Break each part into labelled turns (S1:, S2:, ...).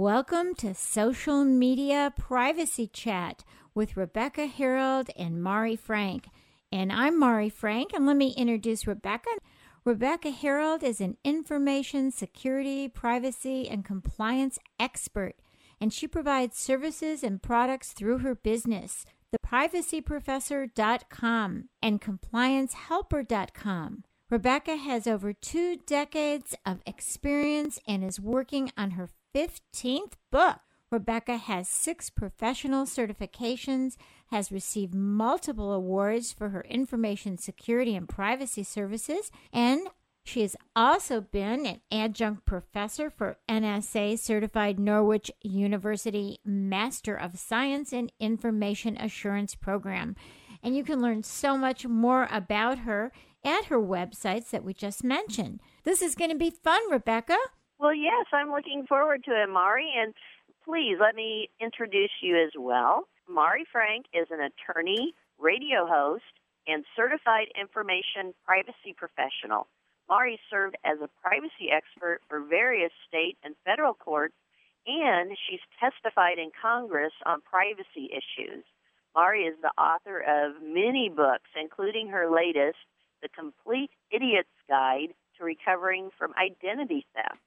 S1: Welcome to Social Media Privacy Chat with Rebecca Herold and Mari Frank. And I'm Mari Frank, and let me introduce Rebecca. Rebecca Herold is an information security, privacy, and compliance expert, and she provides services and products through her business, theprivacyprofessor.com and compliancehelper.com. Rebecca has over two decades of experience and is working on her 15th book. Rebecca has six professional certifications, has received multiple awards for her information security and privacy services, and she has also been an adjunct professor for NSA certified Norwich University Master of Science in Information Assurance program. And you can learn so much more about her at her websites that we just mentioned. This is going to be fun, Rebecca.
S2: Well, yes, I'm looking forward to it, Mari. And please let me introduce you as well. Mari Frank is an attorney, radio host, and certified information privacy professional. Mari served as a privacy expert for various state and federal courts, and she's testified in Congress on privacy issues. Mari is the author of many books, including her latest, The Complete Idiot's Guide to Recovering from Identity Theft.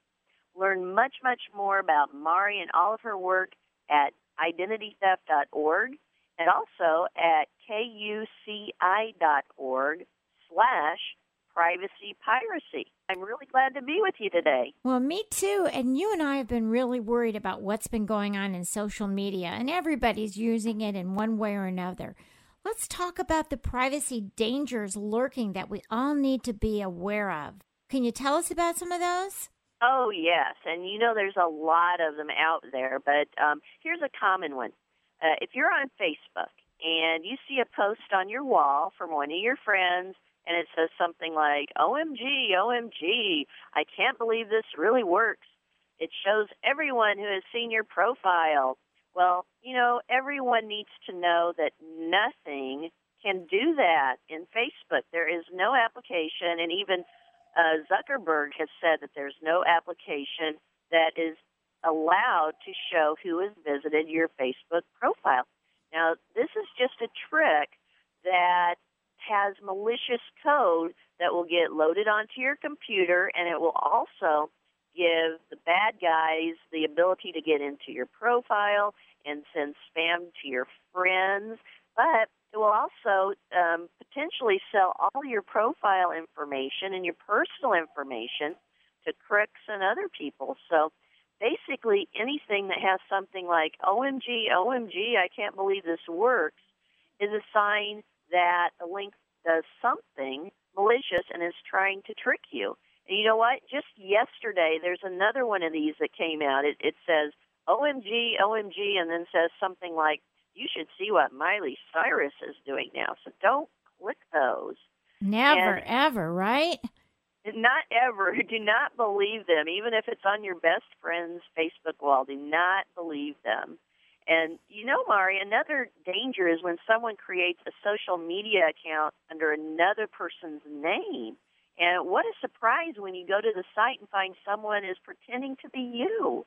S2: Learn much, much more about Mari and all of her work at identitytheft.org and also at kuci.org slash privacy piracy. I'm really glad to be with you today.
S1: Well, me too. And you and I have been really worried about what's been going on in social media, and everybody's using it in one way or another. Let's talk about the privacy dangers lurking that we all need to be aware of. Can you tell us about some of those?
S2: Oh, yes. And you know, there's a lot of them out there, but um, here's a common one. Uh, if you're on Facebook and you see a post on your wall from one of your friends, and it says something like, OMG, OMG, I can't believe this really works. It shows everyone who has seen your profile. Well, you know, everyone needs to know that nothing can do that in Facebook. There is no application, and even uh, Zuckerberg has said that there's no application that is allowed to show who has visited your Facebook profile. Now, this is just a trick that has malicious code that will get loaded onto your computer, and it will also give the bad guys the ability to get into your profile and send spam to your friends. But it will also um, potentially sell all your profile information and your personal information to crooks and other people. So basically, anything that has something like OMG, OMG, I can't believe this works is a sign that the link does something malicious and is trying to trick you. And you know what? Just yesterday, there's another one of these that came out. It, it says OMG, OMG, and then says something like, you should see what Miley Cyrus is doing now. So don't click those.
S1: Never, and ever, right?
S2: Not ever. Do not believe them. Even if it's on your best friend's Facebook wall, do not believe them. And you know, Mari, another danger is when someone creates a social media account under another person's name. And what a surprise when you go to the site and find someone is pretending to be you.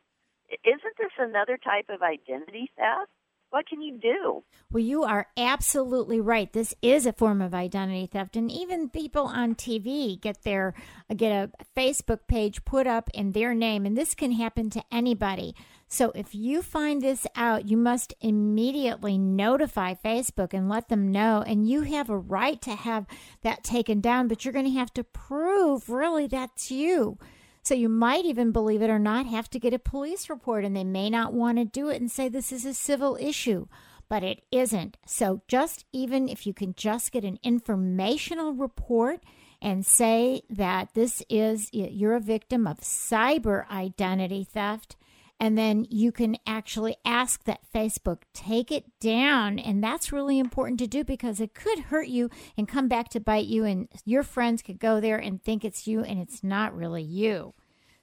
S2: Isn't this another type of identity theft? What can you do?
S1: Well, you are absolutely right. This is a form of identity theft, and even people on TV get their get a Facebook page put up in their name, and this can happen to anybody. So if you find this out, you must immediately notify Facebook and let them know. And you have a right to have that taken down, but you're going to have to prove really that's you. So you might even, believe it or not, have to get a police report and they may not want to do it and say this is a civil issue, but it isn't. So just even if you can just get an informational report and say that this is, you're a victim of cyber identity theft, and then you can actually ask that Facebook take it down. And that's really important to do because it could hurt you and come back to bite you. And your friends could go there and think it's you and it's not really you.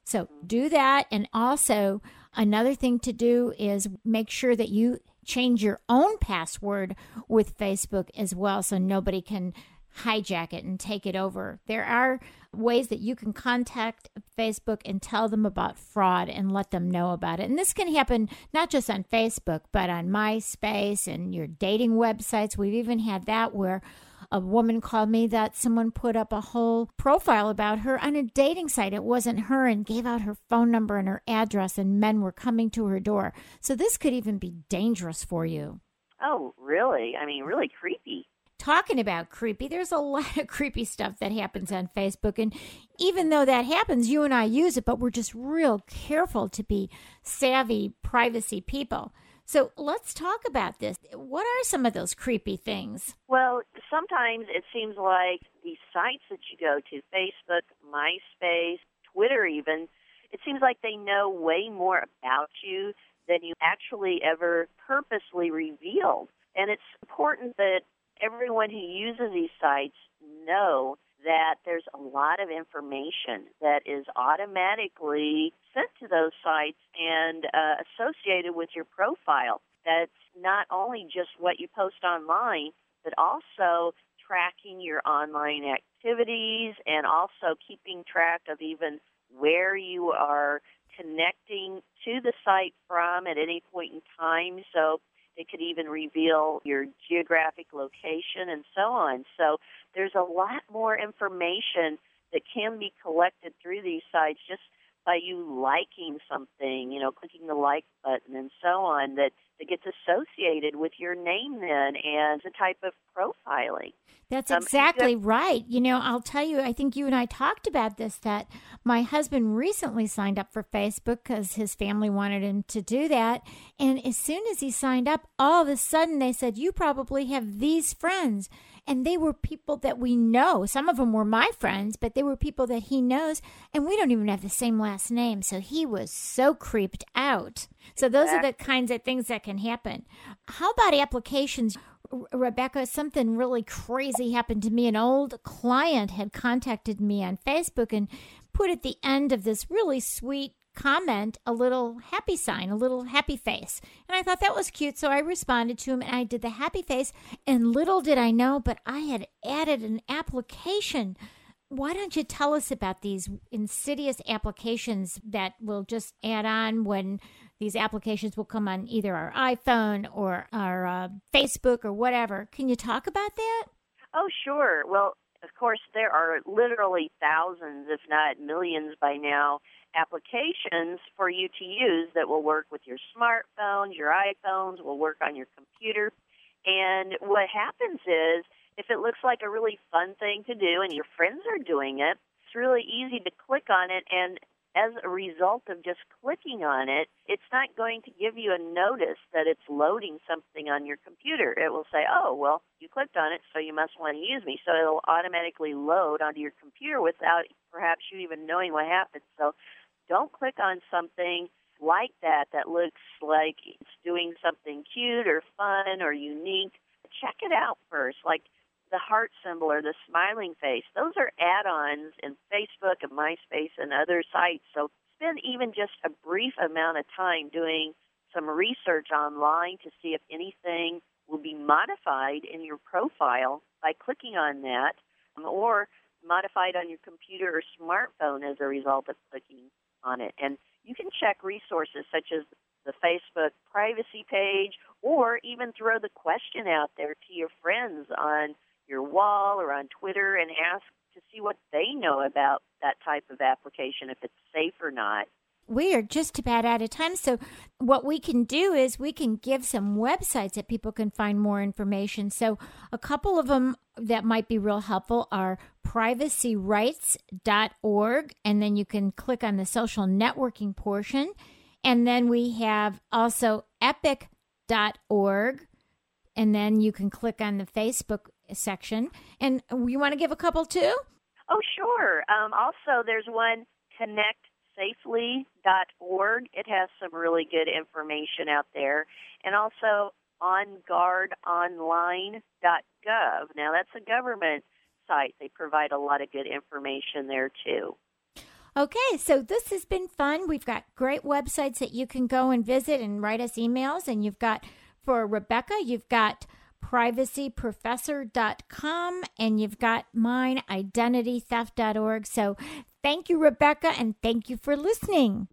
S1: So do that. And also, another thing to do is make sure that you change your own password with Facebook as well so nobody can hijack it and take it over. There are ways that you can contact Facebook and tell them about fraud and let them know about it. And this can happen not just on Facebook, but on MySpace and your dating websites. We've even had that where a woman called me that someone put up a whole profile about her on a dating site. It wasn't her and gave out her phone number and her address, and men were coming to her door. So this could even be dangerous for you.
S2: Oh, really? I mean, really creepy
S1: talking about creepy, there's a lot of creepy stuff that happens on Facebook. And even though that happens, you and I use it, but we're just real careful to be savvy privacy people. So let's talk about this. What are some of those creepy things?
S2: Well, sometimes it seems like these sites that you go to Facebook, MySpace, Twitter, even it seems like they know way more about you than you actually ever purposely revealed. And it's important that everyone who uses these sites know that there's a lot of information that is automatically sent to those sites and uh, associated with your profile. That's not only just what you post online, but also tracking your online activities and also keeping track of even where you are connecting to the site from at any point in time. So it could even reveal your geographic location and so on. So there's a lot more information that can be collected through these sites just by you liking something, you know, clicking the like button and so on that, that gets associated with your name then and the type of profiling.
S1: That's um, exactly right. You know, I'll tell you, I think you and I talked about this that my husband recently signed up for Facebook because his family wanted him to do that. And as soon as he signed up, all of a sudden they said, You probably have these friends. And they were people that we know. Some of them were my friends, but they were people that he knows. And we don't even have the same last name. So he was so creeped out. So those are the kinds of things that can happen. How about applications? Rebecca, something really crazy happened to me. An old client had contacted me on Facebook and put at the end of this really sweet comment a little happy sign, a little happy face. And I thought that was cute. So I responded to him and I did the happy face. And little did I know, but I had added an application. Why don't you tell us about these insidious applications that will just add on when these applications will come on either our iPhone or our uh, Facebook or whatever? Can you talk about that?
S2: Oh, sure. Well, of course, there are literally thousands, if not millions by now, applications for you to use that will work with your smartphones, your iPhones, will work on your computer. And what happens is, if it looks like a really fun thing to do and your friends are doing it, it's really easy to click on it and as a result of just clicking on it, it's not going to give you a notice that it's loading something on your computer. It will say, oh, well, you clicked on it, so you must want to use me. So it'll automatically load onto your computer without perhaps you even knowing what happened. So don't click on something like that that looks like it's doing something cute or fun or unique. Check it out first. Like the heart symbol or the smiling face. Those are add ons in Facebook and MySpace and other sites. So spend even just a brief amount of time doing some research online to see if anything will be modified in your profile by clicking on that um, or modified on your computer or smartphone as a result of clicking on it. And you can check resources such as the Facebook privacy page or even throw the question out there to your friends on wall or on Twitter and ask to see what they know about that type of application, if it's safe or not.
S1: We are just about out of time. So, what we can do is we can give some websites that people can find more information. So, a couple of them that might be real helpful are privacyrights.org, and then you can click on the social networking portion. And then we have also epic.org, and then you can click on the Facebook section. And you want to give a couple too?
S2: Oh, sure. Um, also, there's one connectsafely.org. It has some really good information out there. And also onguardonline.gov. Now, that's a government site. They provide a lot of good information there too.
S1: Okay, so this has been fun. We've got great websites that you can go and visit and write us emails. And you've got, for Rebecca, you've got privacyprofessor.com, and you've got mine, identitytheft.org. So thank you, Rebecca, and thank you for listening.